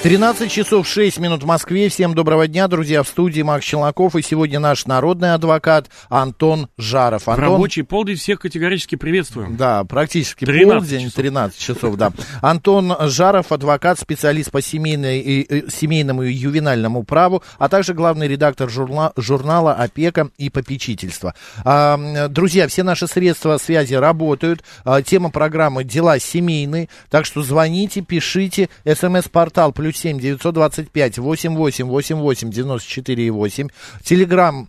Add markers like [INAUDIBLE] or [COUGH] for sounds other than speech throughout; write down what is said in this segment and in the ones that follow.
13 часов 6 минут в Москве. Всем доброго дня, друзья. В студии Макс Челноков. И сегодня наш народный адвокат Антон Жаров. Антон... Рабочий полдень всех категорически приветствуем. Да, практически 13 полдень, часов. 13 часов, да. Антон Жаров, адвокат, специалист по семейной, и, семейному и ювенальному праву, а также главный редактор журнала, журнала «Опека и попечительство». А, друзья, все наши средства связи работают. А, тема программы «Дела семейные». Так что звоните, пишите. СМС-портал плюс плюс семь девятьсот двадцать пять восемь восемь восемь восемь девяносто четыре и восемь. Телеграмм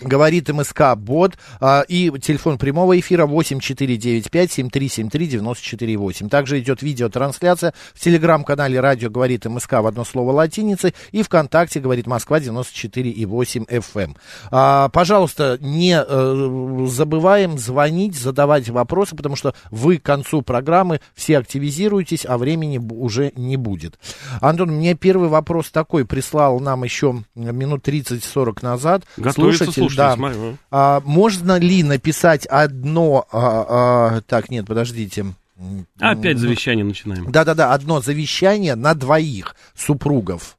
Говорит МСК Бот а, и телефон прямого эфира 8495-7373-94,8. Также идет видеотрансляция в телеграм-канале Радио Говорит МСК в одно слово латиницей и ВКонтакте Говорит Москва 94,8 FM. Эм. А, пожалуйста, не а, забываем звонить, задавать вопросы, потому что вы к концу программы все активизируетесь, а времени уже не будет. Антон, мне первый вопрос такой прислал нам еще минут 30-40 назад. Готовится слушатель слушатель, да. смотрю. А, можно ли написать одно... А, а, так, нет, подождите. Опять завещание начинаем. Да-да-да, одно завещание на двоих супругов.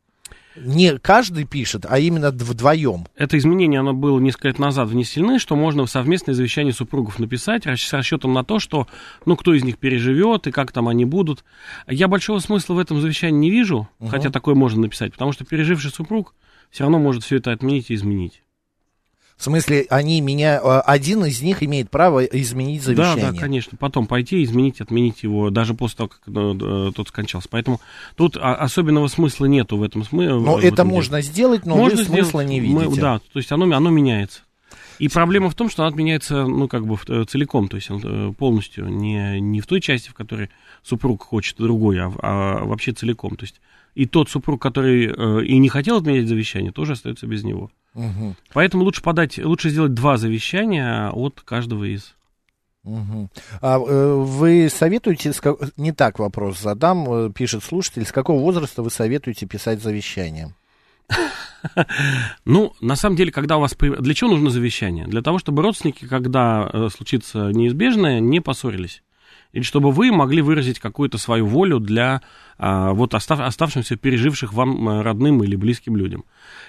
Не каждый пишет, а именно вдвоем. Это изменение, оно было несколько лет назад внесено, что можно в совместное завещание супругов написать с расчетом на то, что, ну, кто из них переживет и как там они будут. Я большого смысла в этом завещании не вижу, угу. хотя такое можно написать, потому что переживший супруг все равно может все это отменить и изменить. В смысле, они меня, э, один из них имеет право изменить завещание. Да, да, конечно. Потом пойти, изменить, отменить его, даже после того, как э, тот скончался. Поэтому тут особенного смысла нету в этом смысле. Но это этом можно деле. сделать, но можно вы смысла сделать, не видите. Мы, да, то есть оно, оно меняется. И проблема в том, что оно отменяется, ну, как бы э, целиком, то есть полностью, не, не в той части, в которой супруг хочет другой, а, а вообще целиком. То есть и тот супруг, который э, и не хотел отменять завещание, тоже остается без него. Угу. Поэтому лучше подать, лучше сделать два завещания от каждого из. Угу. А э, вы советуете, не так вопрос задам, э, пишет слушатель, с какого возраста вы советуете писать завещание? [LAUGHS] Ну, на самом деле, когда у вас... Для чего нужно завещание? Для того, чтобы родственники, когда э, случится неизбежное, не поссорились или чтобы вы могли выразить какую-то свою волю для а, вот остав, оставшимся переживших вам э, родным или близким людям.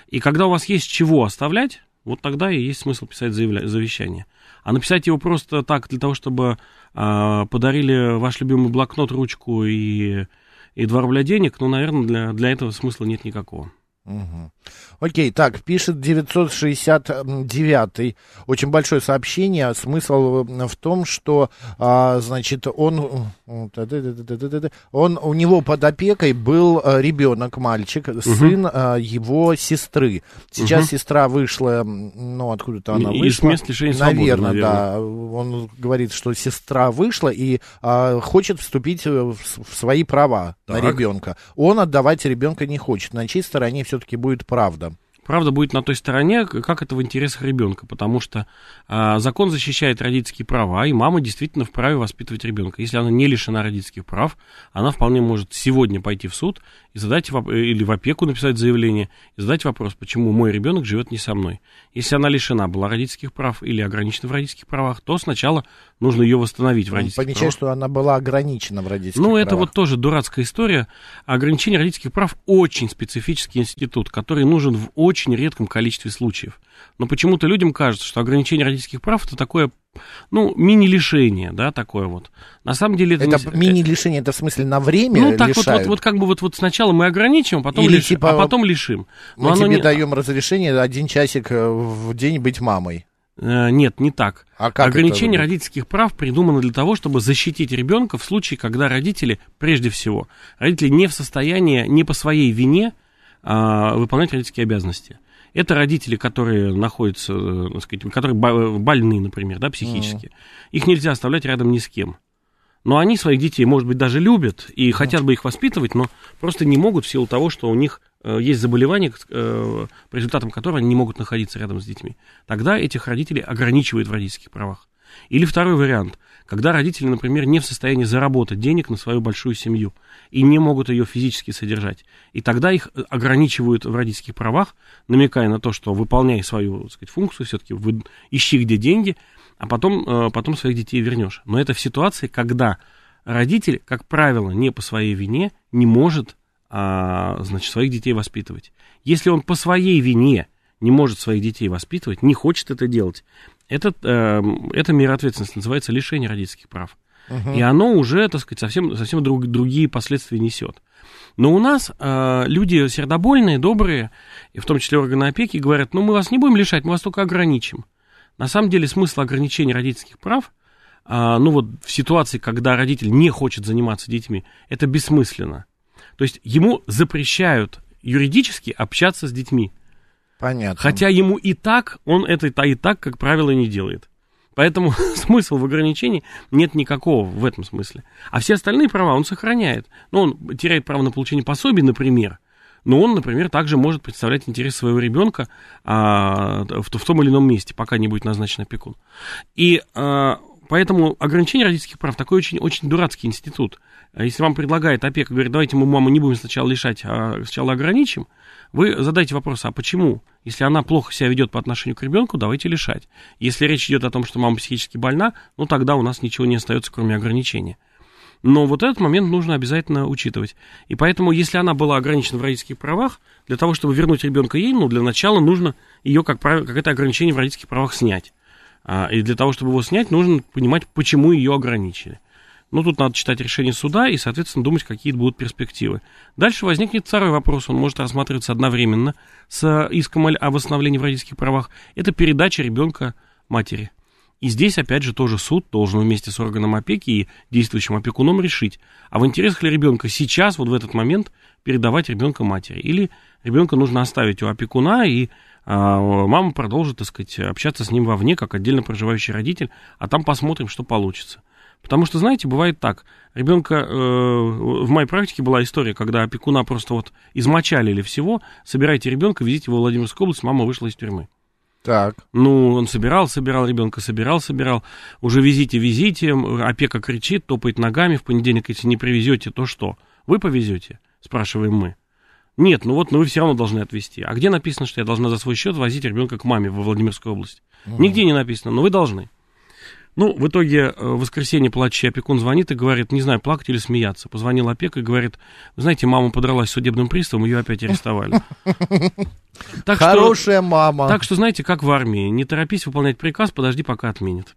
И когда у вас есть чего оставлять, вот тогда и есть смысл писать заявля- завещание. А написать его просто так, для того, чтобы а, подарили ваш любимый блокнот, ручку и, и 2 рубля денег, ну, наверное, для, для этого смысла нет никакого. Угу. Окей, так, пишет 969 очень большое сообщение. Смысл в том, что, а, значит, он, он, у него под опекой был а, ребенок, мальчик, угу. сын а, его сестры. Сейчас угу. сестра вышла, ну, откуда-то она вышла. Из мест лишения свободы, наверное, наверное, да. Он говорит, что сестра вышла и а, хочет вступить в, в свои права так. на ребенка. Он отдавать ребенка не хочет. На чьей стороне все-таки будет правда? правда будет на той стороне, как это в интересах ребенка, потому что а, закон защищает родительские права, и мама действительно вправе воспитывать ребенка. Если она не лишена родительских прав, она вполне может сегодня пойти в суд и задать или в опеку написать заявление и задать вопрос, почему мой ребенок живет не со мной. Если она лишена была родительских прав или ограничена в родительских правах, то сначала нужно ее восстановить в родительских Помечать, правах. что она была ограничена в родительских ну, правах. Ну, это вот тоже дурацкая история. Ограничение родительских прав очень специфический институт, который нужен в очень редком количестве случаев. Но почему-то людям кажется, что ограничение родительских прав это такое, ну, мини-лишение, да, такое вот. На самом деле это... Это не... мини-лишение, это в смысле на время Ну, так вот, вот, вот как бы вот, вот сначала мы ограничим, а потом, Или лиш... типа, а потом лишим. Но мы тебе не... даем разрешение один часик э, в день быть мамой. Э, нет, не так. А как Ограничение родительских прав придумано для того, чтобы защитить ребенка в случае, когда родители, прежде всего, родители не в состоянии, не по своей вине а, выполнять родительские обязанности. Это родители, которые находятся, э, так сказать, которые больны, например, да, психически. Mm. Их нельзя оставлять рядом ни с кем. Но они своих детей, может быть, даже любят и хотят бы их воспитывать, но просто не могут в силу того, что у них Э, есть заболевание, э, по результатам которого они не могут находиться рядом с детьми. Тогда этих родителей ограничивают в родительских правах. Или второй вариант, когда родители, например, не в состоянии заработать денег на свою большую семью и не могут ее физически содержать. И тогда их э, ограничивают в родительских правах, намекая на то, что выполняй свою так сказать, функцию, все-таки ищи где деньги, а потом, э, потом своих детей вернешь. Но это в ситуации, когда родитель, как правило, не по своей вине не может а, значит, своих детей воспитывать. Если он по своей вине не может своих детей воспитывать, не хочет это делать, это, э, эта мера ответственности называется лишение родительских прав. Угу. И оно уже, так сказать, совсем, совсем друг, другие последствия несет. Но у нас э, люди сердобольные, добрые, и в том числе органы опеки, говорят, ну мы вас не будем лишать, мы вас только ограничим. На самом деле смысл ограничения родительских прав, э, ну вот в ситуации, когда родитель не хочет заниматься детьми, это бессмысленно. То есть ему запрещают юридически общаться с детьми. Понятно. Хотя ему и так, он это и так, как правило, не делает. Поэтому [LAUGHS] смысла в ограничении нет никакого в этом смысле. А все остальные права он сохраняет. Ну, он теряет право на получение пособий, например, но он, например, также может представлять интерес своего ребенка а, в, в том или ином месте, пока не будет назначен опекун. И а, поэтому ограничение родительских прав такой очень, очень дурацкий институт. Если вам предлагает опека, говорит, давайте мы маму не будем сначала лишать, а сначала ограничим, вы задайте вопрос, а почему? Если она плохо себя ведет по отношению к ребенку, давайте лишать. Если речь идет о том, что мама психически больна, ну тогда у нас ничего не остается, кроме ограничения. Но вот этот момент нужно обязательно учитывать. И поэтому, если она была ограничена в родительских правах, для того, чтобы вернуть ребенка ей, ну, для начала нужно ее, как правило, как это ограничение в родительских правах снять. А, и для того, чтобы его снять, нужно понимать, почему ее ограничили. Ну, тут надо читать решение суда и, соответственно, думать, какие будут перспективы. Дальше возникнет второй вопрос, он может рассматриваться одновременно с иском о восстановлении в родительских правах. Это передача ребенка матери. И здесь, опять же, тоже суд должен вместе с органом опеки и действующим опекуном решить, а в интересах ли ребенка сейчас, вот в этот момент, передавать ребенка матери. Или ребенка нужно оставить у опекуна, и мама продолжит, так сказать, общаться с ним вовне, как отдельно проживающий родитель, а там посмотрим, что получится. Потому что, знаете, бывает так. Ребенка, э, в моей практике была история, когда опекуна просто вот измочалили всего, собирайте ребенка, везите его в Владимирскую область, мама вышла из тюрьмы. Так. Ну, он собирал, собирал ребенка, собирал, собирал. Уже везите, везите. Опека кричит, топает ногами. В понедельник, если не привезете, то что? Вы повезете? Спрашиваем мы. Нет, ну вот, ну вы все равно должны отвезти. А где написано, что я должна за свой счет возить ребенка к маме во Владимирскую область? Угу. Нигде не написано, но вы должны. Ну, в итоге э, в воскресенье плачущий опекун звонит и говорит, не знаю, плакать или смеяться. Позвонил опека и говорит, вы знаете, мама подралась с судебным приставом, ее опять арестовали. Так Хорошая что, мама. Так что, знаете, как в армии, не торопись выполнять приказ, подожди, пока отменят.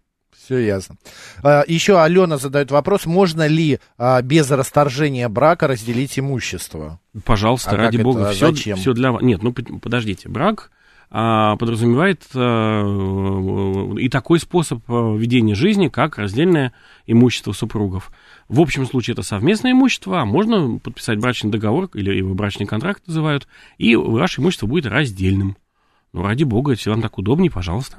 Все ясно. А, еще Алена задает вопрос, можно ли а, без расторжения брака разделить имущество? Пожалуйста, а ради бога, это, все, зачем? все для вас. Нет, ну подождите, брак а, подразумевает а, и такой способ а, ведения жизни, как раздельное имущество супругов. В общем случае это совместное имущество, а можно подписать брачный договор, или его брачный контракт называют, и ваше имущество будет раздельным. Ну, ради бога, если вам так удобнее, пожалуйста.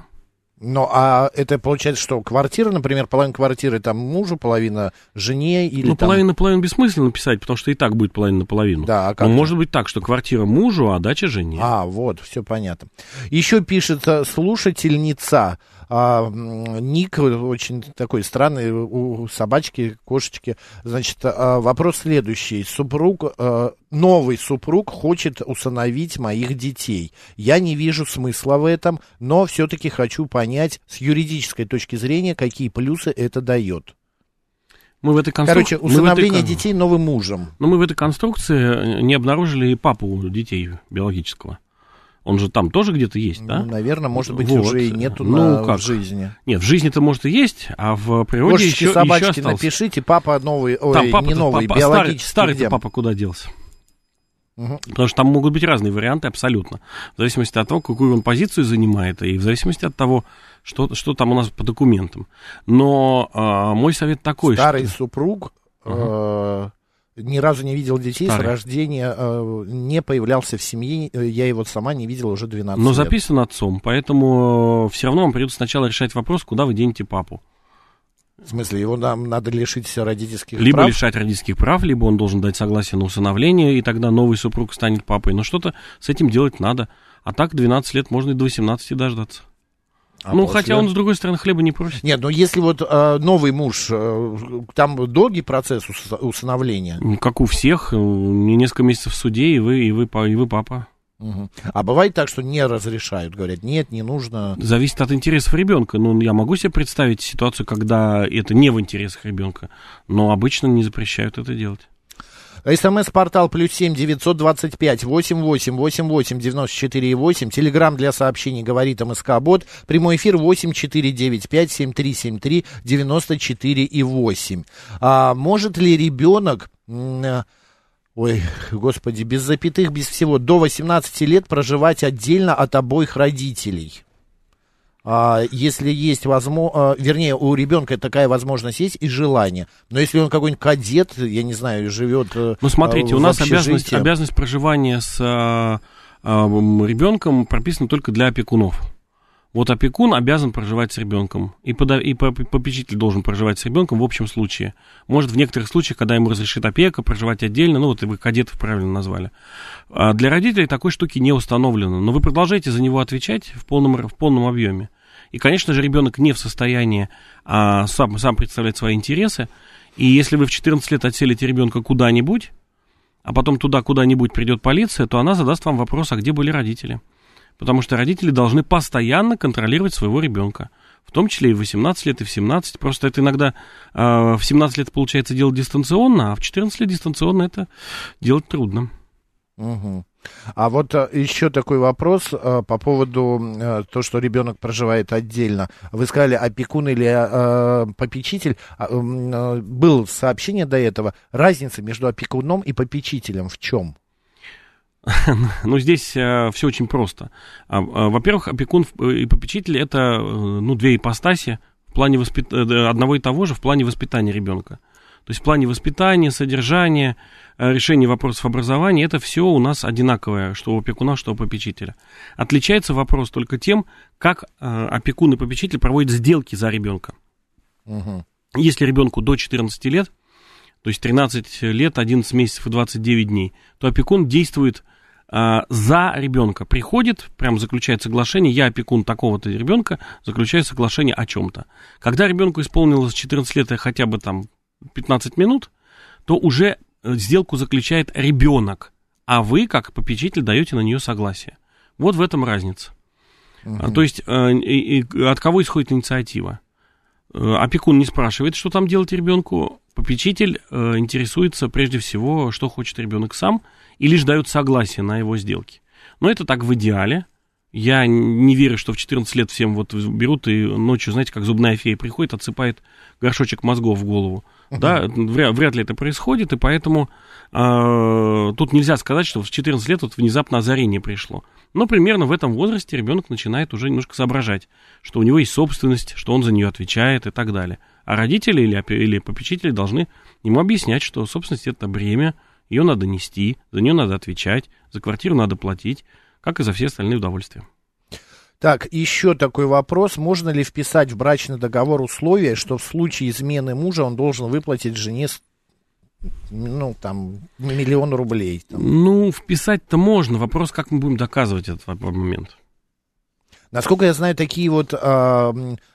Ну, а это получается, что квартира, например, половина квартиры там мужу, половина жене или Ну, там... половина половину бессмысленно писать, потому что и так будет половина на половину. Да, а как Но может быть так, что квартира мужу, а дача жене. А, вот, все понятно. Еще пишет слушательница, а, ник очень такой странный, у собачки, кошечки. Значит, а, вопрос следующий. Супруг, а, новый супруг хочет усыновить моих детей. Я не вижу смысла в этом, но все-таки хочу понять с юридической точки зрения, какие плюсы это дает. Мы в этой конструк... Короче, усыновление этой... детей новым мужем. Но мы в этой конструкции не обнаружили и папу детей биологического. Он же там тоже где-то есть, да? Ну, наверное, может быть, вот. уже и нету ну, на, как? в жизни. Нет, в жизни-то, может, и есть, а в природе Кошечки, еще, собачки, еще остался. напишите, папа новый, ой, там папа не новый, папа, биологический. Старый, старый папа куда делся? Угу. Потому что там могут быть разные варианты абсолютно. В зависимости от того, какую он позицию занимает, и в зависимости от того, что, что там у нас по документам. Но э, мой совет такой, Старый что... супруг... Угу. Э ни разу не видел детей Старый. с рождения, э, не появлялся в семье, э, я его сама не видел уже 12 Но лет. Но записан отцом, поэтому все равно вам придется сначала решать вопрос, куда вы денете папу. В смысле, его нам надо лишить родительских либо прав? Либо лишать родительских прав, либо он должен дать согласие на усыновление, и тогда новый супруг станет папой. Но что-то с этим делать надо. А так 12 лет можно и до 18 дождаться. А ну, после... хотя он, с другой стороны, хлеба не просит. Нет, но если вот э, новый муж, э, там долгий процесс усыновления? Как у всех, несколько месяцев в суде, и вы, и вы, и вы папа. Угу. А бывает так, что не разрешают, говорят, нет, не нужно. Зависит от интересов ребенка. Ну, я могу себе представить ситуацию, когда это не в интересах ребенка, но обычно не запрещают это делать. СМС-портал плюс семь девятьсот двадцать пять восемь восемь восемь восемь девяносто четыре и восемь. Телеграмм для сообщений говорит МСК Бот. Прямой эфир восемь четыре девять пять семь три семь три девяносто четыре и восемь. А может ли ребенок ой, господи, без запятых, без всего, до 18 лет проживать отдельно от обоих родителей. А, если есть возможность, а, вернее, у ребенка такая возможность есть и желание. Но если он какой-нибудь кадет, я не знаю, живет. Э, ну, смотрите, у нас обязанность, обязанность проживания с а, ребенком прописана только для опекунов. Вот опекун обязан проживать с ребенком, и, пода- и попечитель должен проживать с ребенком в общем случае. Может, в некоторых случаях, когда ему разрешит опека, проживать отдельно, ну вот вы кадетов правильно назвали. А для родителей такой штуки не установлено, но вы продолжаете за него отвечать в полном, в полном объеме. И, конечно же, ребенок не в состоянии а, сам, сам представлять свои интересы, и если вы в 14 лет отселите ребенка куда-нибудь, а потом туда куда-нибудь придет полиция, то она задаст вам вопрос, а где были родители потому что родители должны постоянно контролировать своего ребенка. В том числе и в 18 лет, и в 17. Просто это иногда э, в 17 лет получается делать дистанционно, а в 14 лет дистанционно это делать трудно. Угу. А вот а, еще такой вопрос а, по поводу а, то, что ребенок проживает отдельно. Вы сказали, опекун или попечитель. А, было сообщение до этого. Разница между опекуном и попечителем в чем? [LAUGHS] ну, здесь э, все очень просто. А, а, во-первых, опекун и попечитель это э, ну, две ипостаси в плане воспит... Э, одного и того же в плане воспитания ребенка. То есть в плане воспитания, содержания, э, решения вопросов образования, это все у нас одинаковое, что у опекуна, что у попечителя. Отличается вопрос только тем, как э, опекун и попечитель проводят сделки за ребенка. Угу. Если ребенку до 14 лет, то есть 13 лет, 11 месяцев и 29 дней, то опекун действует за ребенка. Приходит, прям заключает соглашение, я опекун такого-то ребенка, заключаю соглашение о чем-то. Когда ребенку исполнилось 14 лет и хотя бы там 15 минут, то уже э, сделку заключает ребенок, а вы, как попечитель, даете на нее согласие. Вот в этом разница. Угу. То есть э, от кого исходит инициатива? Э, опекун не спрашивает, что там делать ребенку, попечитель интересуется прежде всего, что хочет ребенок сам, и лишь дает согласие на его сделки. Но это так в идеале. Я не верю, что в 14 лет всем вот берут и ночью, знаете, как зубная фея приходит, отсыпает горшочек мозгов в голову. Uh-huh. Да, вряд, вряд ли это происходит, и поэтому э, тут нельзя сказать, что в 14 лет вот внезапно озарение пришло. Но примерно в этом возрасте ребенок начинает уже немножко соображать, что у него есть собственность, что он за нее отвечает и так далее. А родители или, или попечители должны ему объяснять, что собственность это бремя, ее надо нести, за нее надо отвечать, за квартиру надо платить, как и за все остальные удовольствия. Так, еще такой вопрос. Можно ли вписать в брачный договор условие, что в случае измены мужа он должен выплатить жене ну, там, миллион рублей. Там. Ну, вписать-то можно. Вопрос, как мы будем доказывать этот момент. Насколько я знаю, такие вот а,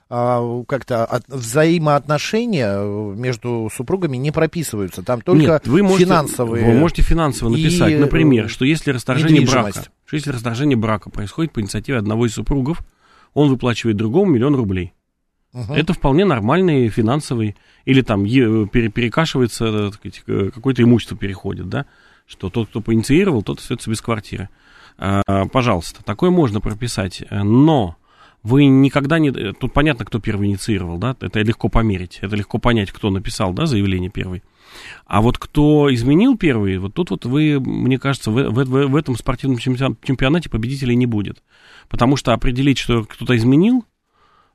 а, как-то от, взаимоотношения между супругами не прописываются. Там только Нет, вы можете, финансовые. Вы можете финансово написать, и, например, что если расторжение брака, что если расторжение брака происходит по инициативе одного из супругов, он выплачивает другому миллион рублей. Угу. Это вполне нормальный финансовый, или там перекашивается, сказать, какое-то имущество переходит, да, что тот, кто поинициировал, тот остается без квартиры. А, пожалуйста, такое можно прописать, но вы никогда не... Тут понятно, кто первый инициировал, да, это легко померить, это легко понять, кто написал, да, заявление первый. А вот кто изменил первый, вот тут вот вы, мне кажется, в, в, в этом спортивном чемпионате победителей не будет. Потому что определить, что кто-то изменил,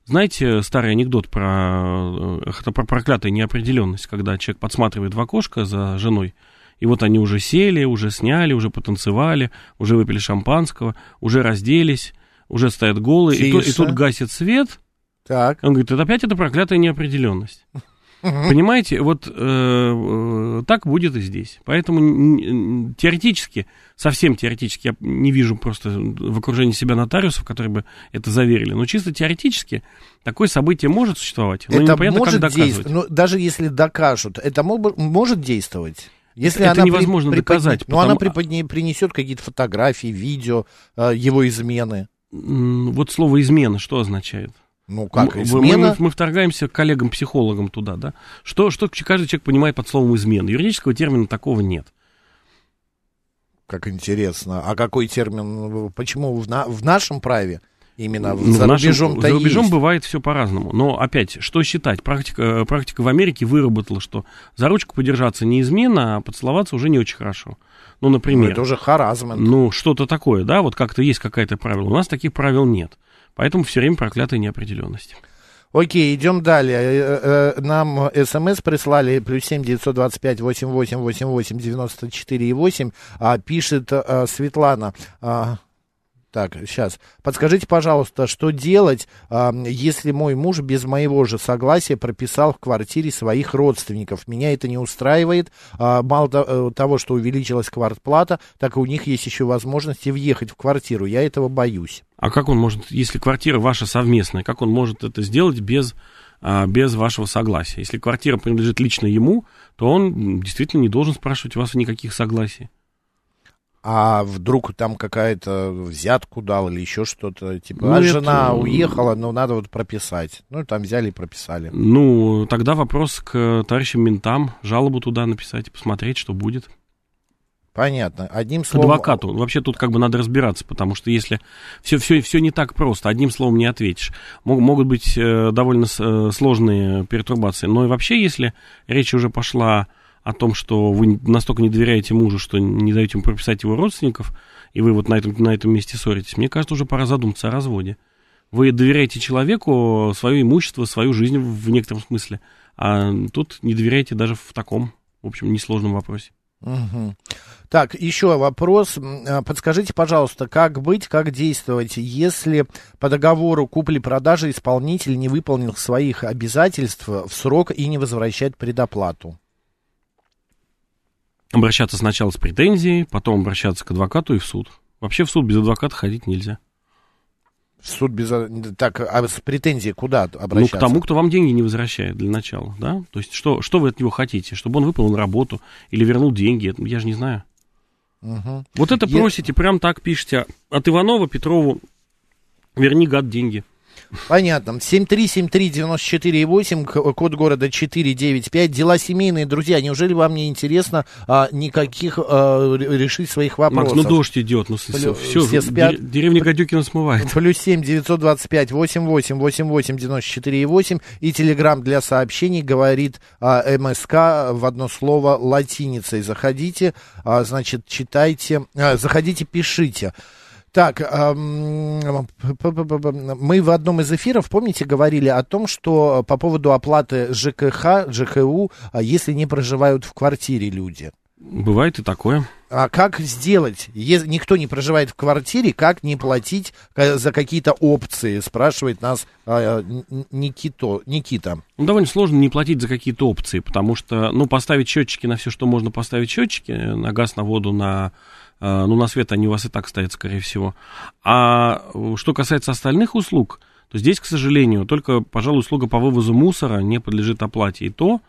знаете старый анекдот про, э, это про проклятую неопределенность, когда человек подсматривает в окошко за женой, и вот они уже сели, уже сняли, уже потанцевали, уже выпили шампанского, уже разделись, уже стоят голые, и, то, и тут гасит свет. Так. Он говорит, это опять эта проклятая неопределенность. Понимаете, вот э, э, так будет и здесь. Поэтому теоретически, совсем теоретически, я не вижу просто в окружении себя нотариусов, которые бы это заверили. Но чисто теоретически такое событие может существовать. Но это непонятно, может как доказывать. Ну, даже если докажут, это мог, может действовать. Если это она невозможно при, доказать. Ну, потому... она преподне, принесет какие-то фотографии, видео э, его измены. Вот слово измена что означает? Ну как, измена? Мы, мы, мы вторгаемся к коллегам-психологам туда, да? Что, что каждый человек понимает под словом измена? Юридического термина такого нет. Как интересно. А какой термин? Почему в, на, в нашем праве именно ну, за рубежом За рубежом есть? бывает все по-разному. Но опять, что считать? Практика, э, практика в Америке выработала, что за ручку подержаться не измена, а поцеловаться уже не очень хорошо. Ну, например. Ну, это уже харазмент. Ну, что-то такое, да? Вот как-то есть какая-то правило. У нас таких правил нет. Поэтому все время проклятая неопределенность. Окей, идем далее. Э, э, нам смс прислали плюс семь девятьсот двадцать пять восемь восемь восемь восемь девяносто четыре и восемь. А, пишет а, Светлана. А, так, сейчас. Подскажите, пожалуйста, что делать, если мой муж без моего же согласия прописал в квартире своих родственников? Меня это не устраивает. Э, мало э, того, что увеличилась квартплата, так и у них есть еще возможности въехать в квартиру. Я этого боюсь. А как он может, если квартира ваша совместная, как он может это сделать без, а, без вашего согласия? Если квартира принадлежит лично ему, то он действительно не должен спрашивать у вас никаких согласий а вдруг там какая-то взятку дал или еще что-то, типа, ну, а это... жена уехала, но надо вот прописать. Ну, там взяли и прописали. Ну, тогда вопрос к товарищам ментам, жалобу туда написать, посмотреть, что будет. Понятно. Одним словом... К адвокату. Вообще тут как бы надо разбираться, потому что если все, все, все не так просто, одним словом не ответишь. Мог, могут быть э, довольно с, э, сложные пертурбации. Но и вообще, если речь уже пошла о том, что вы настолько не доверяете мужу, что не даете ему прописать его родственников, и вы вот на этом, на этом месте ссоритесь, мне кажется, уже пора задуматься о разводе. Вы доверяете человеку свое имущество, свою жизнь в некотором смысле, а тут не доверяете даже в таком, в общем, несложном вопросе. Угу. Так, еще вопрос. А, подскажите, пожалуйста, как быть, как действовать, если по договору купли-продажи исполнитель не выполнил своих обязательств в срок и не возвращает предоплату? Обращаться сначала с претензией, потом обращаться к адвокату и в суд. Вообще в суд без адвоката ходить нельзя. В суд без... Так, а с претензией куда обращаться? Ну, к тому, кто вам деньги не возвращает для начала, да? То есть, что, что вы от него хотите? Чтобы он выполнил работу или вернул деньги? Я же не знаю. Угу. Вот это Я... просите, прям так пишите. От Иванова Петрову верни, гад, деньги. Понятно. 7373948, код города 495. Дела семейные, друзья, неужели вам не интересно а, никаких а, решить своих вопросов? Макс, ну дождь идет, ну все, все, все спят. Деревня Гадюкина смывает. Плюс 7 925 88 88 94 8 и телеграмм для сообщений говорит а, МСК в одно слово латиницей. Заходите, а, значит, читайте, а, заходите, пишите. Так, мы в одном из эфиров, помните, говорили о том, что по поводу оплаты ЖКХ, ЖКУ, а если не проживают в квартире люди. Бывает и такое. А как сделать? Если никто не проживает в квартире, как не платить э, за какие-то опции? Спрашивает нас а, Никито, Никита. Ну, довольно сложно не платить за какие-то опции, потому что, ну, поставить счетчики на все, что можно поставить счетчики, на газ, на воду, на ну, на свет они у вас и так стоят, скорее всего. А что касается остальных услуг, то здесь, к сожалению, только, пожалуй, услуга по вывозу мусора не подлежит оплате. И то а,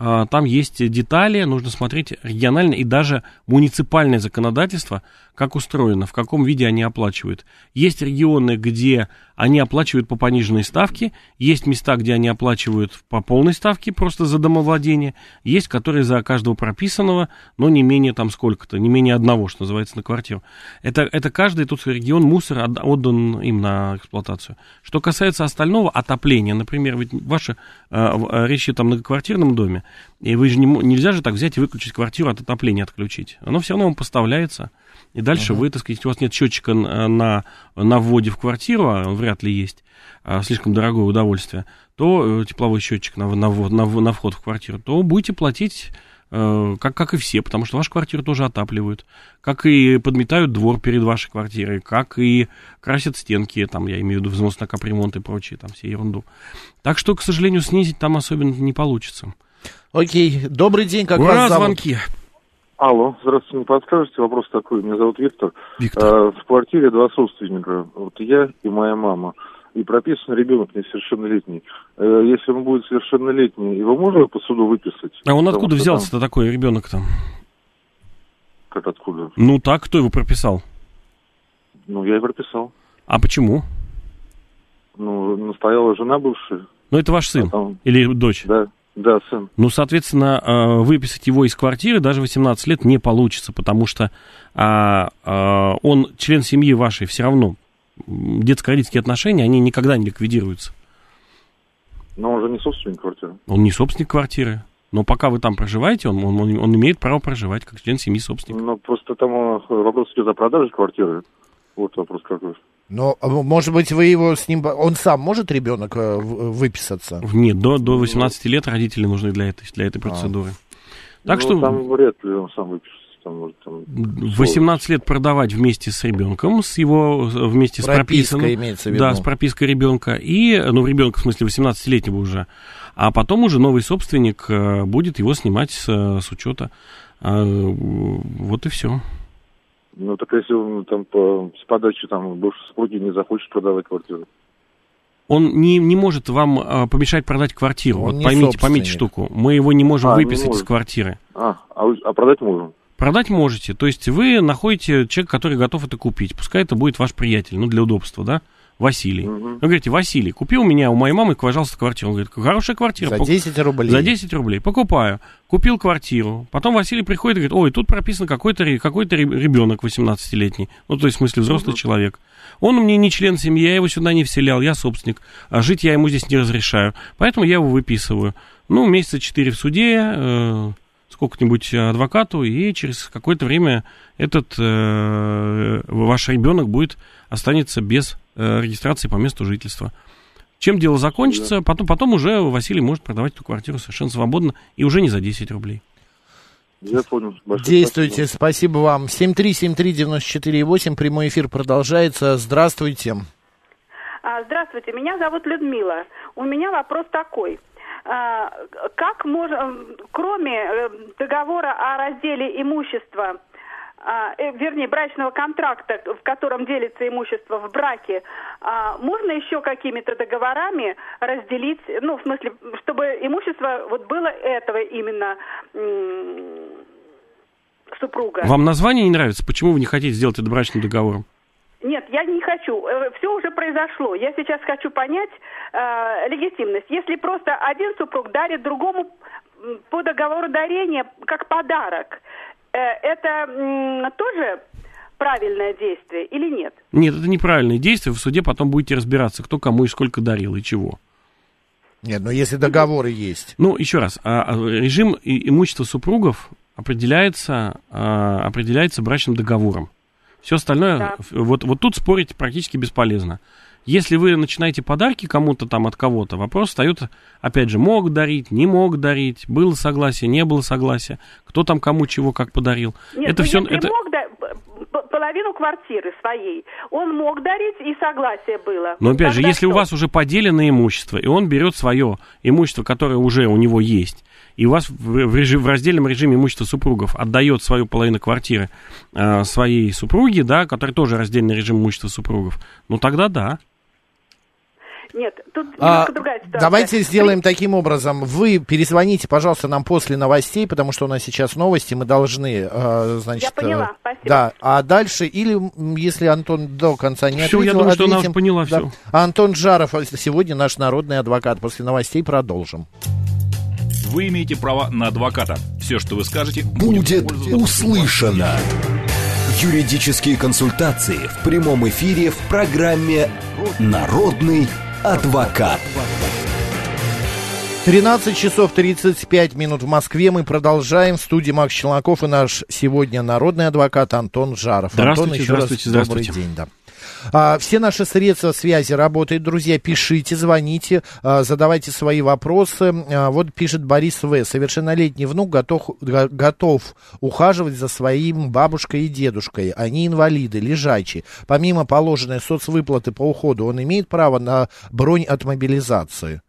там есть детали, нужно смотреть региональное и даже муниципальное законодательство, как устроено, в каком виде они оплачивают. Есть регионы, где они оплачивают по пониженной ставке, есть места, где они оплачивают по полной ставке просто за домовладение, есть, которые за каждого прописанного, но не менее там сколько-то, не менее одного, что называется, на квартиру. Это, это каждый тут регион мусор отдан им на эксплуатацию. Что касается остального отопления, например, ведь ваша э, речь идет о многоквартирном доме, и вы же не, нельзя же так взять и выключить квартиру от отопления отключить. Оно все равно вам поставляется. И дальше uh-huh. вы, так сказать, у вас нет счетчика на, на вводе в квартиру, а вряд ли есть, а, слишком дорогое удовольствие, то э, тепловой счетчик на, на, на, на вход в квартиру, то будете платить э, как, как и все, потому что вашу квартиру тоже отапливают, как и подметают двор перед вашей квартирой, как и красят стенки, там, я имею в виду взнос на капремонт и прочее, там, все ерунду. Так что, к сожалению, снизить там особенно не получится. Окей, добрый день, как Ура, вас зовут? звонки. Алло, здравствуйте, не подскажете? Вопрос такой, меня зовут Виктор. Виктор. Э, в квартире два собственника, вот я и моя мама. И прописан ребенок несовершеннолетний. Э, если он будет совершеннолетний, его можно по суду выписать? А он Потому откуда взялся-то такой ребенок там? там- Как откуда? Ну так, кто его прописал? Ну, я и прописал. А почему? Ну, настояла жена бывшая. Ну это ваш сын а там- или дочь? Да, да, сын. Ну, соответственно, э, выписать его из квартиры даже 18 лет не получится, потому что а, а, он член семьи вашей все равно. Детско-родительские отношения, они никогда не ликвидируются. Но он же не собственник квартиры. Он не собственник квартиры. Но пока вы там проживаете, он, он, он- он имеет право проживать как член семьи собственника. Ну, просто там э, вопрос идет о продаже квартиры. Вот вопрос какой. Но, а, может быть, вы его с ним... Он сам может, ребенок, э, выписаться? Нет, до, до 18 лет родители нужны для этой, для этой процедуры. Так ну, что там вряд ли он сам выпишется. Там, может, там... в 18 лет продавать вместе с ребенком, с его, вместе с Прописка прописанным. имеется в виду. Да, с пропиской ребенка. И, ну, ребенка, в смысле, 18-летнего уже. А потом уже новый собственник э, будет его снимать с, с учета. А, вот и все. Ну, так если он там по, с подачи там бывшей супруги не захочет продавать квартиру. Он не, не может вам э, помешать продать квартиру. Он вот не поймите, поймите штуку. Мы его не можем А, не выписать из может. квартиры. А, а, а продать можем? Продать можете. То есть вы находите человека, который готов это купить. Пускай это будет ваш приятель, ну, для удобства, да? Василий. Мгм. Вы говорите, Василий, купи у меня, у моей мамы, пожалуйста, квартиру. Он говорит, хорошая квартира. За пок- 10 рублей. За 10 рублей. Покупаю. Купил квартиру. Потом Василий приходит и говорит, ой, тут прописан какой-то, ре- ребенок 18-летний. Ну, то есть, в смысле, взрослый человек. Он мне не член семьи, я его сюда не вселял, я собственник. А жить я ему здесь не разрешаю. Поэтому я его выписываю. Ну, месяца 4 в суде, э, сколько-нибудь адвокату, и через какое-то время этот э, ваш ребенок будет останется без э, регистрации по месту жительства. Чем дело закончится, потом, потом уже Василий может продавать эту квартиру совершенно свободно и уже не за 10 рублей. Я понял. Большое Действуйте, спасибо. спасибо вам. 7373948, прямой эфир продолжается. Здравствуйте. А, Здравствуйте, меня зовут Людмила. У меня вопрос такой. А, Как можно, кроме э, договора о разделе имущества, а, э, вернее, брачного контракта, в котором делится имущество в браке, а, можно еще какими-то договорами разделить, ну, в смысле, чтобы имущество вот было этого именно супруга? Вам название не нравится? Почему вы не хотите сделать это брачным договором? Нет, я не хочу. Все уже произошло. Я сейчас хочу понять э, легитимность. Если просто один супруг дарит другому по договору дарения как подарок, э, это м, тоже правильное действие или нет? Нет, это неправильное действие. В суде потом будете разбираться, кто кому и сколько дарил и чего. Нет, но если договоры есть. Ну, еще раз, а, а, режим и- имущества супругов определяется, а, определяется брачным договором. Все остальное, Да. вот, вот тут спорить практически бесполезно. Если вы начинаете подарки кому-то там от кого-то, вопрос встает, опять же, мог дарить, не мог дарить, было согласие, не было согласия, кто там кому чего как подарил. Нет, это ну, все, если это, мог да- половину квартиры своей, он мог дарить и согласие было. Но опять же, Тогда если у что? вас уже поделено имущество, и он берет свое имущество, которое уже у него есть, и у вас в, в режим- в раздельном режиме имущества супругов отдает свою половину квартиры э, своей супруге, да, который тоже раздельный режим имущества супругов, ну тогда да. Нет, тут А, другая ситуация. давайте сделаем таким образом. Вы перезвоните, пожалуйста, нам после новостей, потому что у нас сейчас новости, мы должны, э, значит... Я поняла, э, спасибо. Да, а дальше, или если Антон до конца не Всё, ответил, я думаю, что она ответим. поняла Да. всё. Антон Жаров э, сегодня наш народный адвокат. После новостей продолжим. Вы имеете право на адвоката. Все, что вы скажете, Будет услышано. Юридические консультации в прямом эфире в программе «Народный адвокат». 13 часов 35 минут в Москве. Мы продолжаем. В студии Макс Челноков и наш сегодня народный адвокат Антон Жаров. Здравствуйте, Антон, еще раз здравствуйте, добрый здравствуйте. день. Да. А, все наши средства связи работают, друзья. Пишите, звоните, а, задавайте свои вопросы. А, вот пишет Борис В. Совершеннолетний внук готов, го- готов ухаживать за своим бабушкой и дедушкой. Они инвалиды, лежачие. Помимо положенной соцвыплаты по уходу, он имеет право на бронь от мобилизации.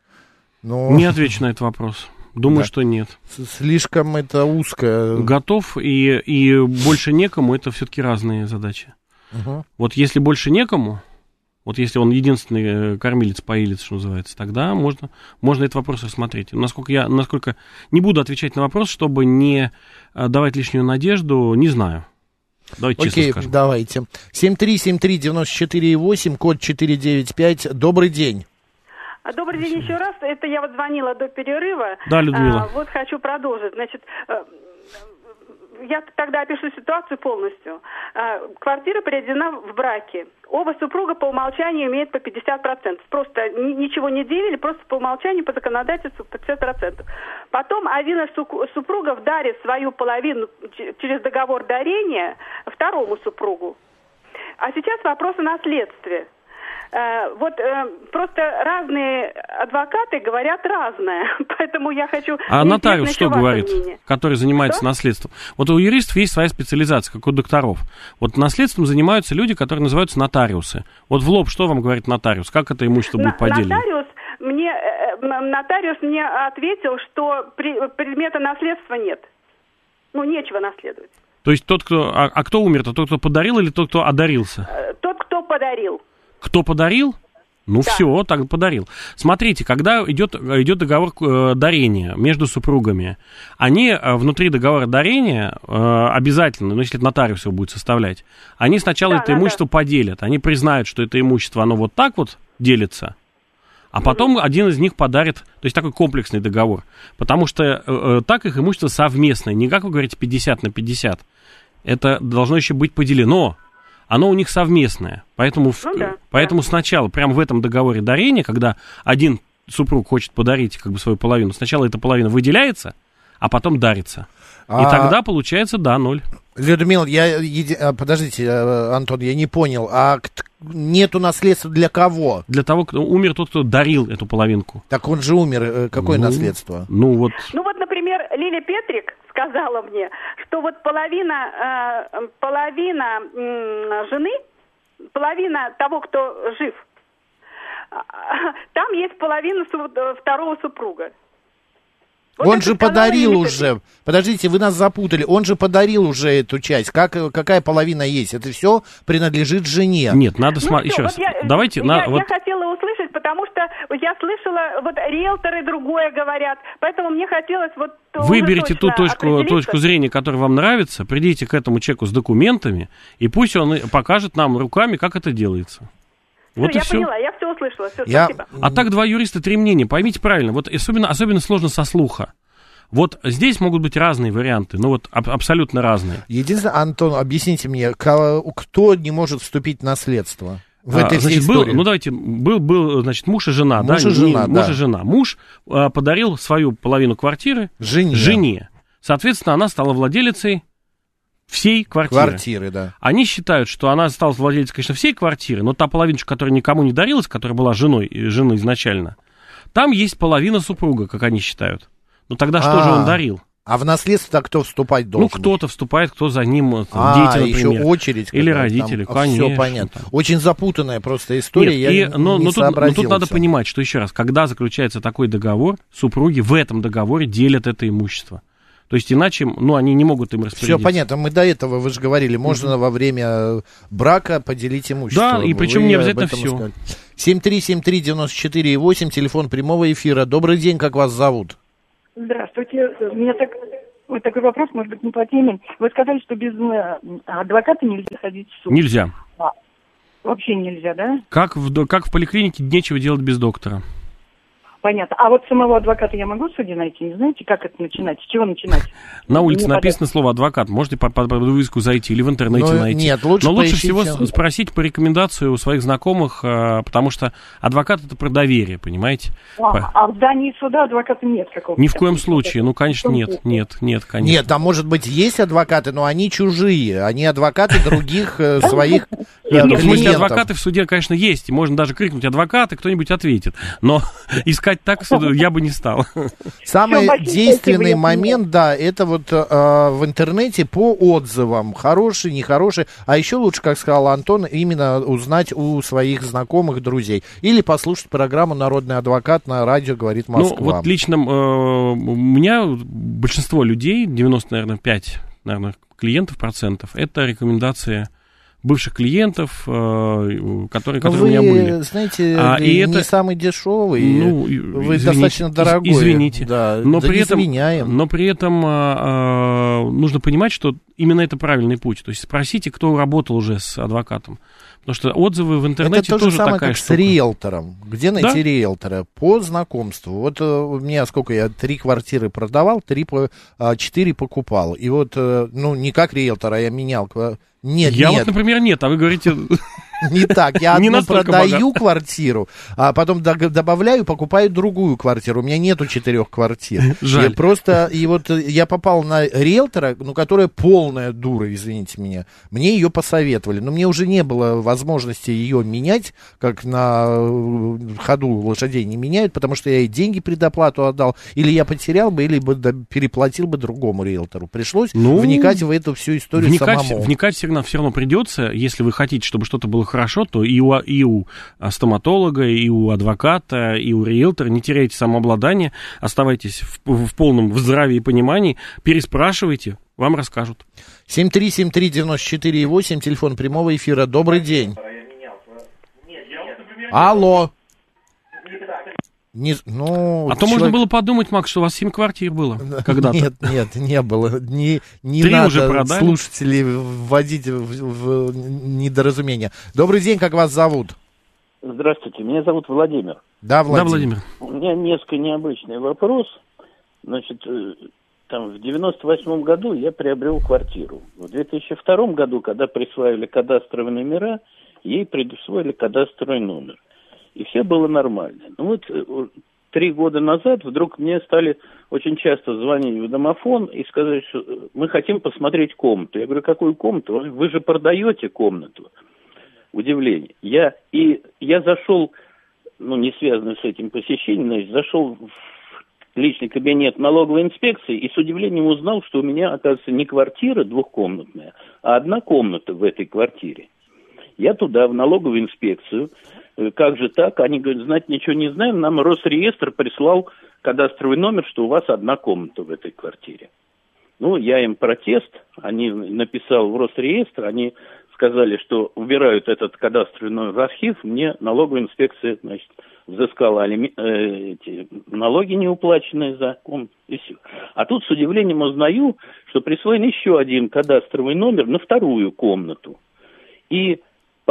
Ну, Не отвечу на этот вопрос. Думаю, Да. что нет. Слишком это узко. Готов и, и больше некому, это все-таки разные задачи. Мгм. Вот если больше некому, вот если он единственный э, кормилец-поилец, что называется, тогда можно, можно этот вопрос рассмотреть. Насколько я, насколько не буду отвечать на вопрос, чтобы не э, давать лишнюю надежду, не знаю. Давайте честно Окей, скажем. давайте. 7373948, код 495. Добрый день. А, Добрый день еще раз. Это я вот звонила до перерыва. Да, Людмила. А, вот хочу продолжить. Значит, э, я тогда опишу ситуацию полностью. А, Квартира приведена в браке. Оба супруга по умолчанию имеют по 50%. Просто ни- ничего не делили, просто по умолчанию, по законодательству по 50%. Потом один из супругов дарит свою половину через договор дарения второму супругу. А сейчас вопрос о наследстве. Э, Вот э, просто разные адвокаты говорят разное, [LAUGHS] поэтому я хочу... А нотариус что говорит, мнение. который занимается Что? наследством? Вот у юристов есть своя специализация, как у докторов. Вот наследством занимаются люди, которые называются нотариусы. Вот в лоб что вам говорит нотариус? Как это имущество будет поделено? Нотариус мне, э, нотариус мне ответил, что предмета наследства нет. Ну, нечего наследовать. То есть тот, кто... А, а кто умер-то? Тот, кто подарил или тот, кто одарился? Тот, кто подарил. Кто подарил? Ну Да. все, так подарил. Смотрите, когда идет, идет договор э, дарения между супругами, они э, внутри договора дарения э, обязательно, ну если это нотариус его будет составлять, они сначала Да, это да, имущество поделят. Они признают, что это имущество, оно вот так вот делится, а потом один из них подарит, то есть такой комплексный договор. Потому что э, так их имущество совместное, не как вы говорите 50 на 50. Это должно еще быть поделено. Оно у них совместное. Поэтому, в- Ну да, поэтому сначала, прямо в этом договоре дарения, когда один супруг хочет подарить как бы свою половину, сначала эта половина выделяется, а потом дарится. И А- тогда получается, да, ноль. Людмила, я... а, Подождите, э, Антон, я не понял. А нету наследства для кого? Для того, кто умер тот, кто дарил эту половинку. Так он же умер. э, Какое Ну, наследство? Ну вот, Ну вот, например, Лилия Петрик сказала мне, что вот половина, э, половина м, жены, половина того, кто жив, а, там есть половина су- э, второго супруга. Вот он же подарил уже. Подождите, вы нас запутали. Он же подарил уже эту часть. Как, э, какая половина есть? Это все принадлежит жене. нет, надо Ну смотреть. Еще вот раз, я- давайте, я, на, я вот хотела услышать, потому что я слышала, вот риэлторы другое говорят, поэтому мне хотелось вот Выберите ту точку, точку зрения, которая вам нравится, придите к этому человеку с документами, и пусть он покажет нам руками, как это делается. Вот и я все. поняла, я все услышала. Все, Я... спасибо. А так два юриста, три мнения. Поймите правильно, вот особенно, особенно сложно со слуха. Вот здесь могут быть разные варианты, ну вот аб- абсолютно разные. Единственное, Антон, объясните мне, кто не может вступить в наследство? В А, этой всей значит, был, истории? ну давайте, был, был, значит, муж и жена, Муж да? и жена, Не- муж да. и жена. Муж а, подарил свою половину квартиры Жене. жене. Соответственно, она стала владелицей всей квартиры. Квартиры, да. Они считают, что она стала владельцем, конечно, всей квартиры, но та половиночка, которая никому не дарилась, которая была женой, э, женой изначально, там есть половина супруга, как они считают. Ну тогда что же А, он дарил? А в наследство кто вступать должен? Ну, кто-то вступает, кто за ним, э, А, дети, еще например. очередь. Или родители, там. конечно. Все понятно. там. Очень запутанная просто история. Нет, я и- но, не но тут, но тут надо понимать, что еще раз, когда заключается такой договор, супруги в этом договоре делят это имущество. То есть иначе, ну, они не могут им распорядиться. Все понятно, мы до этого, вы же говорили, можно во время э, брака поделить имущество. Да, и причем Вы не об обязательно сказали. 7373948, телефон прямого эфира. Добрый день, как вас зовут? Здравствуйте. У меня так, вот такой вопрос, может быть, не по теме. Вы сказали, что без адвоката нельзя ходить в суд. Нельзя. Вообще нельзя, да? Как в, как в поликлинике нечего делать без доктора. Понятно. А вот самого адвоката я могу в суде найти? Не знаете, как это начинать? С чего начинать? На улице Не написано слово адвокат. Можете по, по, по вывеску зайти или в интернете Ну, найти. нет, лучше Но лучше поищите. всего спросить по рекомендации у своих знакомых, э, потому что адвокат это про доверие, понимаете? А, По- а в здании суда адвоката нет какого-то? Ни в коем случае. Ну, конечно, нет, нет, нет, конечно. Нет, там, может быть, есть адвокаты, но они чужие. Они адвокаты других э, своих э, Нет, ну, в смысле, клиентов. адвокаты в суде, конечно, есть. И можно даже крикнуть адвокаты, кто-нибудь ответит. Но [LAUGHS] искать искать так, я бы не стал. [LAUGHS] Самый действенный момент, да, это вот э, в интернете по отзывам, хороший, нехороший, а еще лучше, как сказал Антон, именно узнать у своих знакомых, друзей, или послушать программу «Народный адвокат» на радио «Говорит Москва». Ну, вот лично э, у меня большинство людей, 90, наверное, 5, наверное, клиентов процентов, это рекомендации бывших клиентов, э, которые, которые вы, у меня были. знаете, а, и не это... самый дешевый, ну, вы извините, достаточно дорогой. Извините. Да, но, да при этом, извиняем. но при этом а, а, нужно понимать, что именно это правильный путь. То есть спросите, кто работал уже с адвокатом. Потому что отзывы в интернете Это то тоже же самое, такая как штука. с риэлтором. Где найти Да? риэлтора? По знакомству. Вот э, у меня сколько я три квартиры продавал, три по, а, четыре покупал. И вот, э, ну, не как риэлтор, а я менял. Нет, Я нет, вот, например, нет, а вы говорите, [LAUGHS] не так. Я [LAUGHS] одну продаю квартиру, а потом добавляю, покупаю другую квартиру. У меня нету четырех квартир. [LAUGHS] Жаль. Просто, и вот э, я попал на риэлтора, ну, которая полная дура, извините меня. Мне ее посоветовали, но мне уже не было возможности ее менять, как на э, ходу лошадей не меняют, потому что я и деньги предоплату отдал, или я потерял бы, или бы переплатил бы другому риэлтору. Пришлось Ну, вникать в эту всю историю вникать, самому. вникать все равно, все равно придется. Если вы хотите, чтобы что-то было хорошо, то и у, и у стоматолога, и у адвоката, и у риэлтора не теряйте самообладание, оставайтесь в, в полном здравии и понимании, переспрашивайте, вам расскажут. 7373948, телефон прямого эфира. Добрый день. Алло. Не, ну, А то можно было подумать, Макс, что у вас 7 квартир было [LAUGHS] когда-то. Нет, нет, не было. Не, не Три надо уже продали? слушателей вводить в, в недоразумение. Добрый день, как вас зовут? Здравствуйте, меня зовут Владимир. Да, Да, Владимир. Владимир. У меня несколько необычный вопрос. Значит, э, там в 98 году я приобрел квартиру. В 2002 году, когда присваивали кадастровые номера, ей присвоили кадастровый номер. И все было нормально. Ну вот э, три года назад вдруг мне стали очень часто звонить в домофон и сказать, что э, мы хотим посмотреть комнату. Я говорю, какую комнату? Вы- же продаете комнату. Удивление. Я, и я зашел, ну, не связано с этим посещением, значит, зашел в личный кабинет налоговой инспекции и с удивлением узнал, что у меня, оказывается, не квартира двухкомнатная, а одна комната в этой квартире. Я туда, в налоговую инспекцию, э, как же так? Они говорят, знать ничего не знаем, нам Росреестр прислал кадастровый номер, что у вас одна комната в этой квартире. Ну, я им протест, они написал в Росреестр, они сказали, что убирают этот кадастровый номер в архив, мне налоговая инспекция, значит, взыскала алиме- э, эти налоги неуплаченные за комнату, и все. А тут с удивлением узнаю, что присвоен еще один кадастровый номер на вторую комнату. И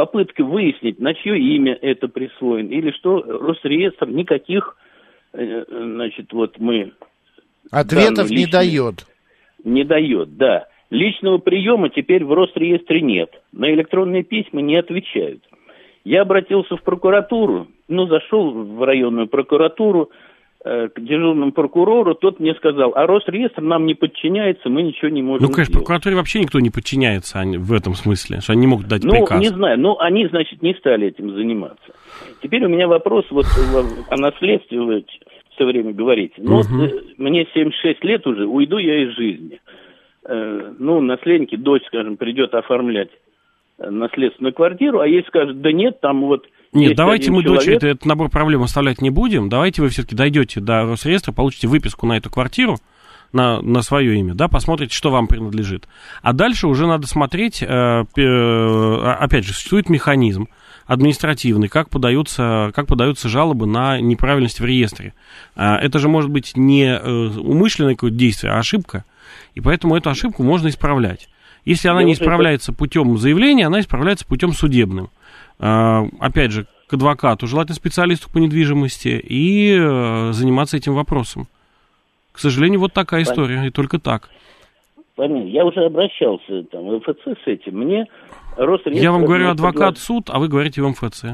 попытка выяснить, на чье имя это присвоено, или что Росреестр никаких, э, значит, вот мы Ответов не дает. не дает, да. Личного приема теперь в Росреестре нет. На электронные письма не отвечают. Я обратился в прокуратуру, ну, зашел в районную прокуратуру к дежурному прокурору, тот мне сказал, а Росреестр нам не подчиняется, мы ничего не можем Ну, конечно, сделать. прокуратуре вообще никто не подчиняется они- в этом смысле, что они не могут дать Ну, приказ. не знаю, ну, они, значит, не стали этим заниматься. Теперь у меня вопрос вот о наследстве вы все время говорите. Ну, вот, Мгм. э, мне 76 лет уже, уйду я из жизни. Э, ну, наследники, дочь, скажем, придет оформлять э, наследственную квартиру, а ей скажут, да нет, там вот... Нет, давайте мы человек, дочери этот набор проблем оставлять не будем. Давайте вы все-таки дойдете до Росреестра, получите выписку на эту квартиру, на, на свое имя, да, посмотрите, что вам принадлежит. А дальше уже надо смотреть, э, э, опять же, существует механизм административный, как подаются, как подаются жалобы на неправильность в реестре. А, Это же может быть не э, умышленное какое-то действие, а ошибка. И поэтому эту ошибку можно исправлять. Если она не исправляется путем заявления, она исправляется путем судебным. А, Опять же, к адвокату, желательно специалисту по недвижимости, и э, заниматься этим вопросом. К сожалению, вот такая история, и только так. Понятно. Я уже обращался там, в ФЦ с этим. Мне Росреестр... Я вам говорю адвокат, суд, а вы говорите в МФЦ.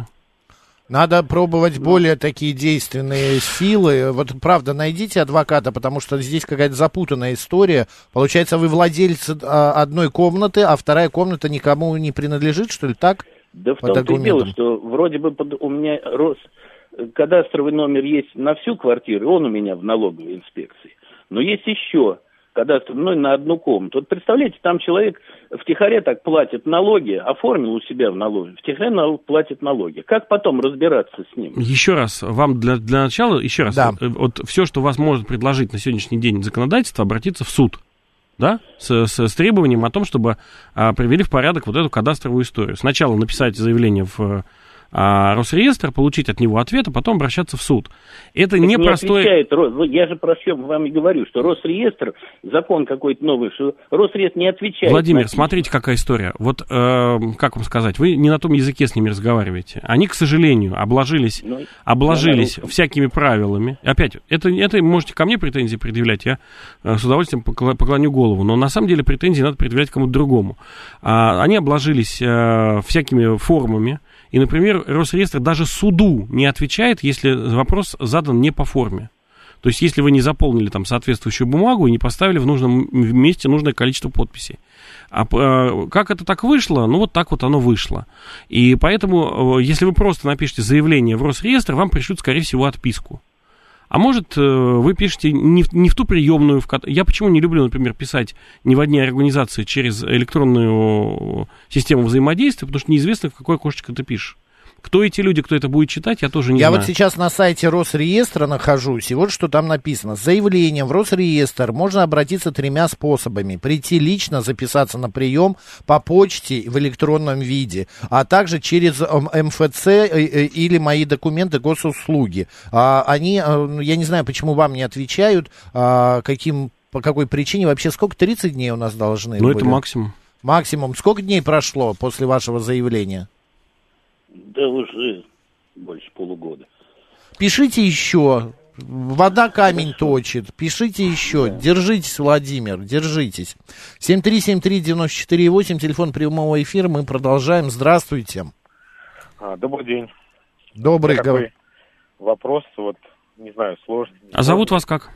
Надо пробовать более такие действенные силы. Вот правда, найдите адвоката, потому что здесь какая-то запутанная история. Получается, вы владелец а, одной комнаты, а вторая комната никому не принадлежит, что ли, так? Да в том-то и дело, что вроде бы под- у меня рос кадастровый номер есть на всю квартиру, он у меня в налоговой инспекции. Но есть еще кадастровый ну, на одну комнату. Вот представляете, там человек втихаря так платит налоги, оформил у себя в налоге, втихаря нал- платит налоги. Как потом разбираться с ним? Еще раз, вам для, для начала, еще раз, Да. э, вот все, что вас может предложить на сегодняшний день законодательство, обратиться в суд. Да, с, с- с требованием о том, чтобы а, привели в порядок вот эту кадастровую историю. Сначала написать заявление в а, Росреестр, получить от него ответ, а потом обращаться в суд. Это Так не непростое... отвечает Я же про все вам и говорю, что Росреестр, закон какой-то новый, что Росреестр не отвечает. Владимир, на смотрите, какая история. Вот, э, как вам сказать, вы не на том языке с ними разговариваете. Они, к сожалению, обложились, Ну, обложились русском. всякими правилами. Опять, это, это можете ко мне претензии предъявлять, я э, с удовольствием поклоню голову. Но на самом деле претензии надо предъявлять кому-то другому. А, они обложились э, всякими формами. И, например, Росреестр даже суду не отвечает, если вопрос задан не по форме. То есть, если вы не заполнили там соответствующую бумагу и не поставили в нужном месте нужное количество подписей. А э, как это так вышло? Ну, вот так вот оно вышло. И поэтому, э, если вы просто напишете заявление в Росреестр, вам пришлют, скорее всего, отписку. А может, э, вы пишете не в, не в ту приемную, в Я почему не люблю, например, писать не в одни организации через электронную систему взаимодействия, потому что неизвестно, в какое окошечко ты пишешь. Кто эти люди, кто это будет читать, я тоже не Я знаю. вот сейчас на сайте Росреестра нахожусь, и вот что там написано. С заявлением в Росреестр можно обратиться тремя способами. Прийти лично, записаться на прием по почте в электронном виде, а также через эм, МФЦ э, э, или мои документы госуслуги. А, Они, э, ну, я не знаю, почему вам не отвечают, а, каким, по какой причине. Вообще, сколько, 30 дней у нас должны Ну, были? это максимум. Максимум. Сколько дней прошло после вашего заявления? Да уже больше полугода. Пишите еще. Вода камень точит. Пишите еще. Держитесь, Владимир, держитесь. 7373948, телефон прямого эфира. Мы продолжаем. Здравствуйте. А, добрый день. Добрый такой вопрос, вот, не знаю, сложный. А зовут вас как?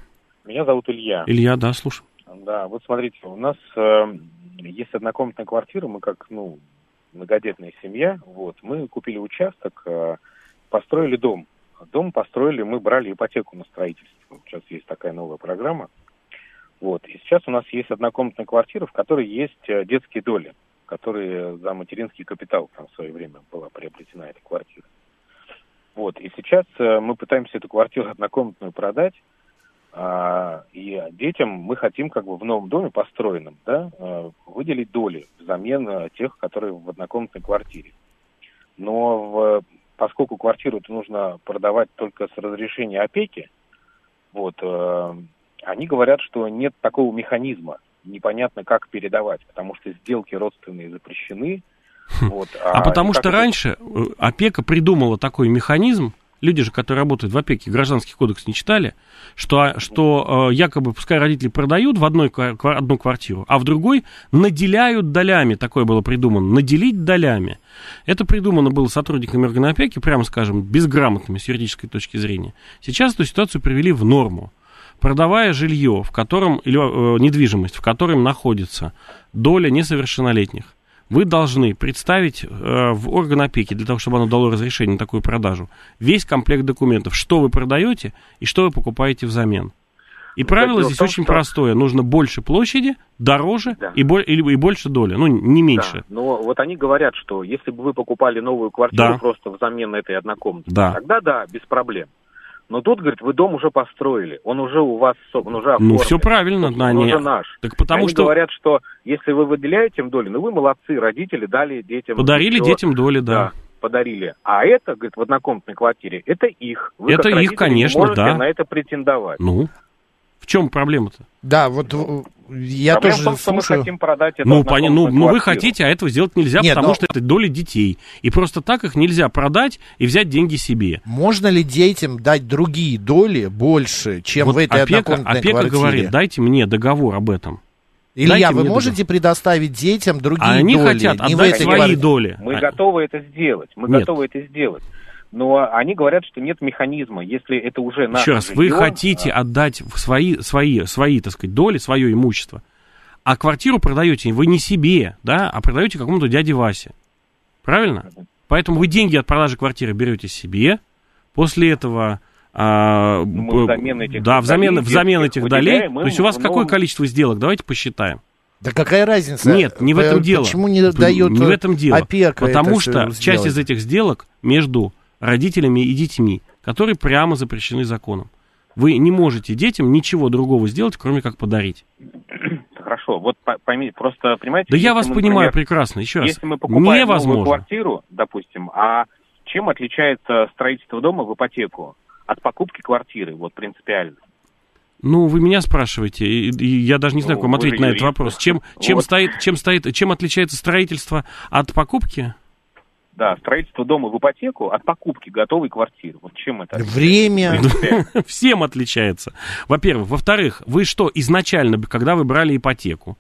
Меня зовут Илья. Илья, да, слушай. Да, вот смотрите, у нас э, есть однокомнатная квартира, мы как, ну, многодетная семья, вот, мы купили участок, э, построили дом. Дом построили, мы брали ипотеку на строительство. Сейчас есть такая новая программа. Вот, и сейчас у нас есть однокомнатная квартира, в которой есть э, детские доли, которые за материнский капитал там в свое время была приобретена эта квартира. Вот, и сейчас э, мы пытаемся эту квартиру [LAUGHS] однокомнатную продать, и детям мы хотим как бы в новом доме построенном, да, э, выделить доли взамен э, тех, которые в однокомнатной квартире. Но в- поскольку квартиру это нужно продавать только с разрешения опеки, вот, э, они говорят, что нет такого механизма, непонятно как передавать, потому что сделки родственные запрещены. Вот, А, потому и как что это- раньше опека придумала такой механизм, люди же, которые работают в опеке, гражданский кодекс не читали, что, что э, якобы, пускай родители продают в одной, одну квартиру, а в другой наделяют долями, такое было придумано, наделить долями. Это придумано было сотрудниками органа опеки, прямо скажем, безграмотными с юридической точки зрения. Сейчас эту ситуацию привели в норму. Продавая жилье, в котором, или э, недвижимость, в котором находится доля несовершеннолетних, вы должны представить э, в орган опеки, для того, чтобы оно дало разрешение на такую продажу, весь комплект документов, что вы продаете и что вы покупаете взамен. И правило здесь том, очень что- простое. Нужно больше площади, дороже Да. и, бо- и больше доли. Ну, не меньше. Да, но вот они говорят, что если бы вы покупали новую квартиру Да. просто взамен этой однокомнатной, Да. тогда да, без проблем. Но тут, говорит, вы дом уже построили, он уже у вас, он уже Ну, оформлен. все правильно, он да, они- уже наш. Так потому они что говорят, что если вы выделяете им доли, ну вы молодцы, родители дали детям... подарили еще- детям доли, да. Да, подарили. А это, говорит, в однокомнатной квартире, это их. Вы Это их, конечно, да. на это претендовать. Ну, в чем проблема-то? Да, вот э, я Проблема тоже в том, что мы слушаю. хотим продать эту Ну, ну, ну, вы хотите, а этого сделать нельзя, Нет, потому но- что это доли детей. И просто так их нельзя продать и взять деньги себе. Можно ли детям дать другие доли больше, чем Вот в этой опека, однокомнатной опека квартире? говорит, дайте мне договор об этом. Илья, дайте вы можете предоставить детям другие А они доли? хотят не в отдать свои квартире? доли. Мы А- готовы это сделать. Мы Нет. готовы это сделать. Но они говорят, что нет механизма. Если это уже наше Еще раз, вы жилье, хотите а, отдать в свои, свои, свои, так сказать, доли, свое имущество, а квартиру продаете вы не себе, да, а продаете какому-то дяде Васе. Правильно? Поэтому вы деньги от продажи квартиры берете себе, После этого а, Ну, взамен этих да, взамен, долей взамен этих долей. То есть у вас им, какое количество сделок? Давайте посчитаем. Да какая разница? Нет, не в этом Э, дело. Почему не дает Не в этом дело. опека Потому это что всё часть сделать? из этих сделок между родителями и детьми, которые прямо запрещены законом. Вы не можете детям ничего другого сделать, кроме как подарить. [CLEARS THROAT] Хорошо, вот по- поймите, просто понимаете... Да я вас мы, понимаю например, прекрасно. Еще раз. Если мы покупаем новую Невозможно. квартиру, допустим, а чем отличается строительство дома в ипотеку от покупки квартиры, вот принципиально? Ну, вы меня спрашиваете, и, и я даже не знаю, Ну, как вам ответить на этот вопрос. Чем, чем, Вот. стоит, чем, стоит, чем отличается строительство от покупки? Да, строительство дома в ипотеку от покупки готовой квартиры. Вот чем это? Время. [LAUGHS] Всем отличается. Во-первых. Во-вторых, вы что, изначально, когда вы брали ипотеку,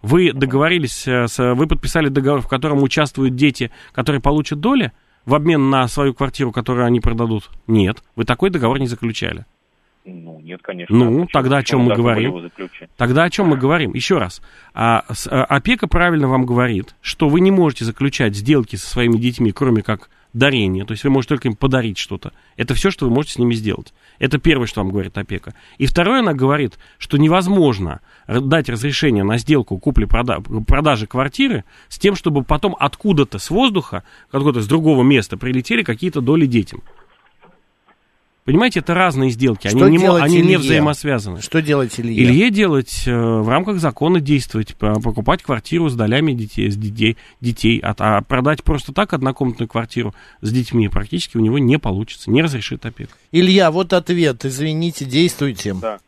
вы договорились, э, с, вы подписали договор, в котором участвуют дети, которые получат доли в обмен на свою квартиру, которую они продадут? Нет, вы такой договор не заключали. Ну, нет, конечно. Ну, А тогда о чем мы говорим? Тогда о чем мы говорим? Еще раз. А, с- а, опека правильно вам говорит, что вы не можете заключать сделки со своими детьми, кроме как дарения. То есть вы можете только им подарить что-то. Это все, что вы можете с ними сделать. Это первое, что вам говорит опека. И второе, она говорит, что невозможно дать разрешение на сделку купли-продажи квартиры с тем, чтобы потом откуда-то с воздуха, откуда-то с другого места прилетели какие-то доли детям. Понимаете, это разные сделки, Что они, не, они не взаимосвязаны. Что делать Илье? Илье делать э, в рамках закона действовать, покупать квартиру с долями детей, с детей, детей а, а продать просто так однокомнатную квартиру с детьми практически у него не получится, не разрешит опека. Илья, вот ответ. Извините, действуйте. Да.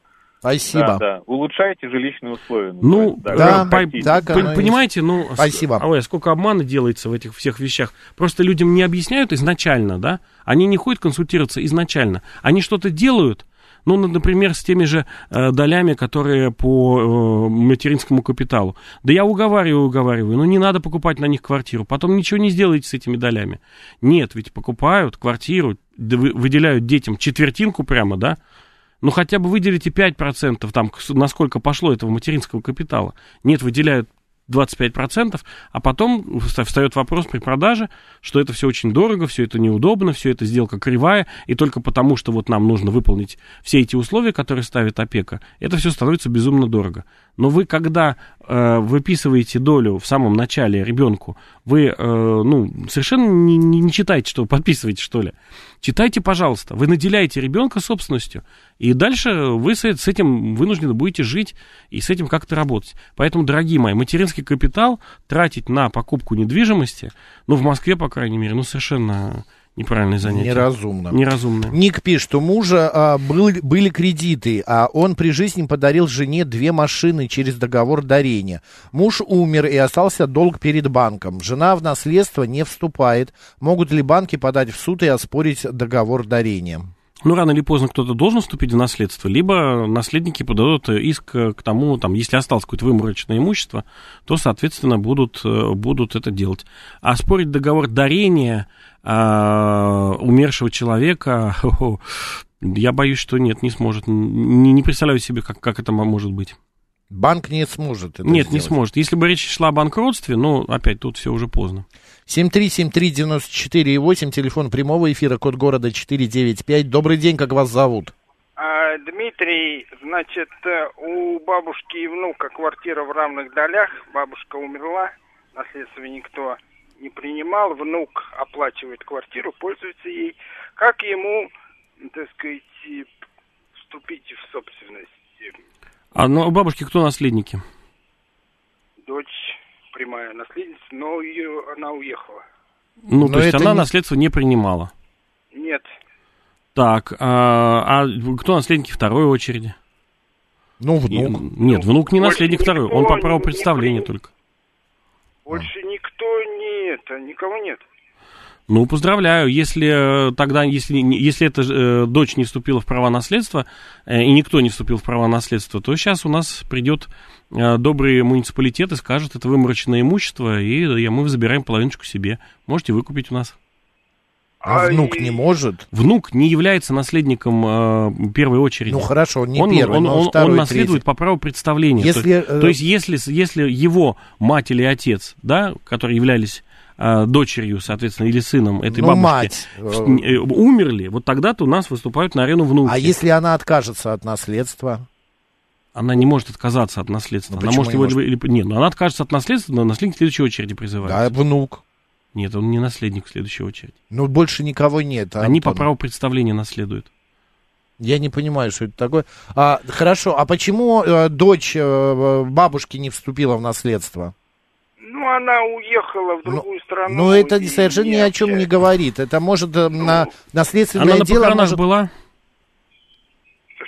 Спасибо. Да, да. Улучшайте жилищные условия. Ну, да, э, по- и понимаете, ну, с- Спасибо. ой, сколько обмана делается в этих всех вещах. Просто людям не объясняют изначально, да? Они не ходят консультироваться изначально. Они что-то делают, ну, на- например, с теми же э, долями, которые по э, материнскому капиталу. Да я уговариваю, уговариваю, ну не надо покупать на них квартиру, потом ничего не сделаете с этими долями. Нет, ведь покупают квартиру, да вы- выделяют детям четвертинку прямо, да? Ну, хотя бы выделите 5%, там, насколько пошло этого материнского капитала. Нет, выделяют 25%, а потом вста- встает вопрос при продаже, что это все очень дорого, все это неудобно, все это сделка кривая, и только потому, что вот нам нужно выполнить все эти условия, которые ставит опека, это все становится безумно дорого. Но вы, когда э, выписываете долю в самом начале ребенку, вы, э, ну, совершенно не, не, не читаете, что вы подписываете, что ли. Читайте, пожалуйста. Вы наделяете ребенка собственностью, и дальше вы с, этим вынуждены будете жить и с этим как-то работать. Поэтому, дорогие мои, материнский капитал тратить на покупку недвижимости, ну, в Москве, по крайней мере, ну, совершенно неправильное занятие. Неразумно. Неразумное. Ник пишет, у мужа а, был- были кредиты, а он при жизни подарил жене две машины через договор дарения. Муж умер и остался долг перед банком. Жена в наследство не вступает. Могут ли банки подать в суд и оспорить договор дарения? Ну, рано или поздно кто-то должен вступить в наследство, либо наследники подадут иск к тому, там, если осталось какое-то выморочное имущество, то, соответственно, будут, э, будут это делать. А спорить договор дарения а, умершего человека, [LAUGHS] я боюсь, что нет, не сможет. Не, не представляю себе, как, как это может быть. Банк не сможет это нет, не сделать. сможет. Если бы речь шла о банкротстве, ну, опять, тут все уже поздно. 7373948, телефон прямого эфира, код города 495. Добрый день, как вас зовут? А, Дмитрий, значит, э, у бабушки и внука квартира в равных долях. Бабушка умерла, наследство никто не принимал. Внук оплачивает квартиру, пользуется ей. Как ему, так сказать, вступить в собственность? А ну, у бабушки кто наследники? Дочь прямая наследница, но ее, она уехала. Ну, Но то есть она не- наследство не принимала. Нет, Так, а, а кто наследники второй очереди? Ну, И- внук. Нет, внук не Больше наследник второй, он по не- праву не представления принят. только. больше никто не это, никого нет. Ну, поздравляю, если э, тогда, если, не- если эта э, дочь не вступила в права наследства, э, и никто не вступил в права наследства, то сейчас у нас придет э, добрый муниципалитет и скажет, это вымороченное имущество, и э, мы забираем половиночку себе. Можете выкупить у нас. А А внук и- не может? Внук не является наследником э, первой очереди. Ну, хорошо, он не он, первый, он, но он- второй, он наследует третий. по праву представления. Если, то, э, то есть, если, если его мать или отец, да, которые являлись дочерью, соответственно, или сыном этой Ну, бабушки мать. э, умерли, вот тогда-то у нас выступают на арену внуки. А если она откажется от наследства? Она не может отказаться от наследства. Ну, она может не его... может? или- Нет, ну она откажется от наследства, но наследник в следующей очереди призывается. Да, внук. Нет, он не наследник в следующей очереди. Ну, больше никого нет. Они по Антон. праву представления наследуют. Я не понимаю, что это такое. А, хорошо, а почему э, дочь э, бабушки не вступила в наследство? Ну, она уехала в другую страну. Ну, это и совершенно ни о чем не общается. говорит. Это может э, на наследственное Она на дело похоронах может... была?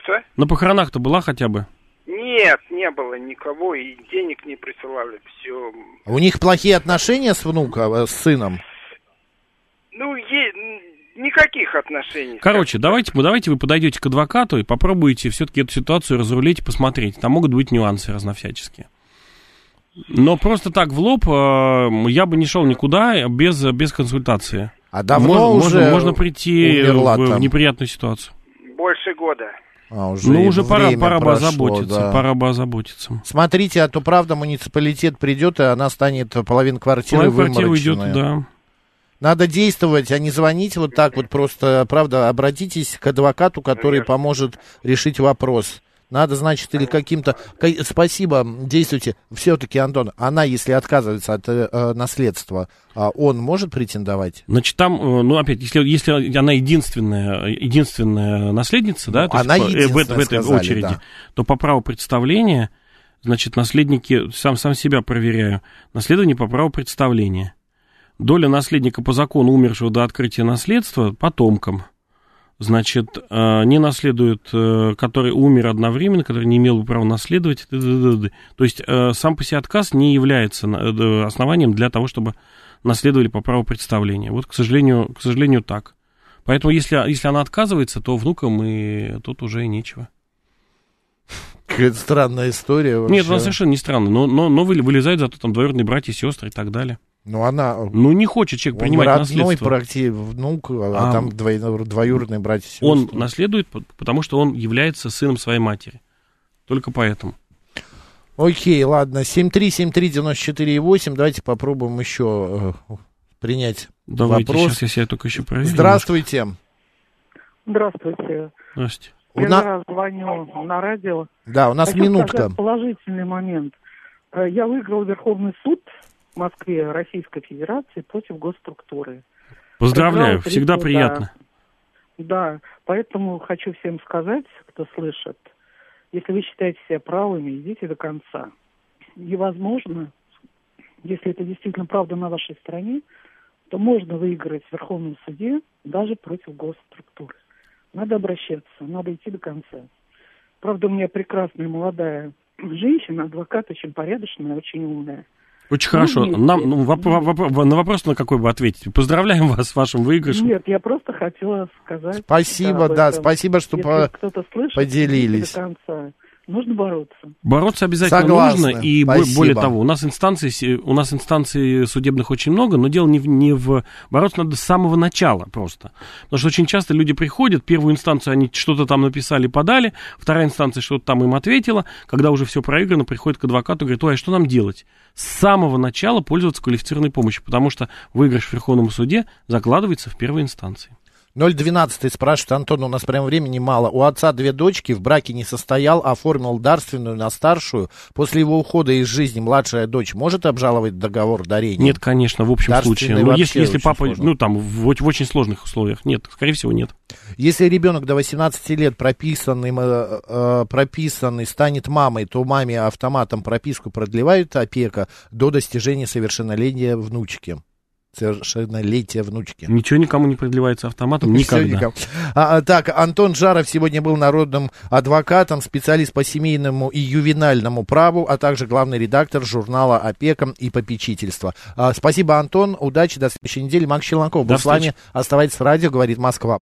Что? На похоронах-то была хотя бы? Нет, не было никого, и денег не присылали, все. У них плохие отношения с внуком, э, с сыном? Ну, е- никаких отношений. Короче, давайте, давайте вы подойдете к адвокату и попробуете все-таки эту ситуацию разрулить и посмотреть. Там могут быть нюансы разновсяческие. Но просто так в лоб э, я бы не шел никуда без, без консультации. А давно можно, уже можно, можно прийти умерла в, в неприятную ситуацию. Больше года. А, уже ну, уже пора, пора бы озаботиться. да. Пора бы озаботиться. Смотрите, а то правда муниципалитет придет, и она станет половина квартиры квартира уйдет, да. Надо действовать, а не звонить вот так вот просто, правда, обратитесь к адвокату, который поможет решить вопрос. Надо, значит, или каким-то... ка- Спасибо, действуйте. Все-таки, Антон, она, если отказывается от э, э, наследства, а он может претендовать? Значит, там, э, ну, опять, если, если она единственная, единственная наследница, да, то Ну, она есть, э, в, этой- в этой сказали, очереди, да. то по праву представления, значит, наследники, сам, сам себя проверяю, наследование по праву представления. Доля наследника по закону, умершего до открытия наследства, потомкам. Значит, э, не наследует, э, который умер одновременно, который не имел бы права наследовать. То есть э, сам по себе отказ не является основанием для того, чтобы наследовали по праву представления. Вот, к сожалению, к сожалению, так. Поэтому, если, если она отказывается, то внукам и тут уже и нечего. Какая-то странная история вообще. Нет, она совершенно не странно, но, но, но вы- вылезают зато там двоюродные братья, сестры и так далее. Ну, она... Ну, не хочет человек Он принимать родной наследство. практи- внук, а, А, там двоюродные, двоюродные братья и Он сестры. наследует, потому что он является сыном своей матери. Только поэтому. Окей, ладно. 7373948. Давайте попробуем еще э, принять Давайте, вопрос. сейчас я себя только еще проверю. Здравствуйте. Здравствуйте. Здравствуйте. У Первый на- раз звоню на радио. Да, у нас Хочу минутка. положительный момент. Э, Я выиграл Верховный суд в Москве Российской Федерации против госструктуры. Поздравляю, три всегда приятно. Да, поэтому хочу всем сказать, кто слышит, если вы считаете себя правыми, идите до конца. И, возможно, если это действительно правда на вашей стороне, то можно выиграть в Верховном суде даже против госструктуры. Надо обращаться, надо идти до конца. Правда, у меня прекрасная молодая женщина, адвокат, очень порядочная, очень умная. Очень хорошо. нет, Нам, ну, воп- воп- на вопрос, на какой вы ответите. Поздравляем вас с вашим выигрышем. Нет, я просто хотела сказать. Спасибо, да, этом. спасибо, что Если по- кто-то слышит, поделились. до конца. Нужно бороться. Бороться обязательно Согласны. нужно, и бо- Спасибо. более того, у нас инстанций, се- у нас инстанций судебных очень много, но дело не в, не в... Бороться надо с самого начала просто. Потому что очень часто люди приходят, первую инстанцию они что-то там написали, подали, вторая инстанция что-то там им ответила, когда уже все проиграно, приходит к адвокату и говорит, ой, а что нам делать? С самого начала пользоваться квалифицированной помощью, потому что выигрыш в Верховном суде закладывается в первой инстанции. 012 спрашивает, Антон, у нас прям времени мало. У отца две дочки, в браке не состоял, оформил дарственную на старшую. После его ухода из жизни младшая дочь может обжаловать договор дарения? Нет, конечно, в общем случае. Но вообще если, если папа, сложно. ну там, в, в очень сложных условиях, нет, скорее всего, нет. Если ребенок до 18 лет прописанный, э, э, прописанный станет мамой, то маме автоматом прописку продлевает опека до достижения совершеннолетия внучки. Совершеннолетия внучки. Ничего никому не продлевается автоматом никогда. А, а, так, Антон Жаров сегодня был народным адвокатом, специалист по семейному и ювенальному праву, а также главный редактор журнала «Опека и попечительство». А, спасибо, Антон. Удачи, до следующей недели. Макс Челноков был До с вами. Оставайтесь в радио, говорит Москва.